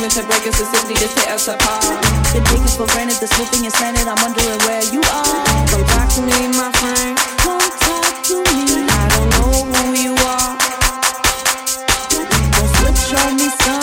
wanted to break us to 60 to tear us apart. The taking for granted, the swooping is planted. I'm wondering where you are. Don't talk to me, my friend. Don't talk to me. I don't know who you are. Don't switch on me, son.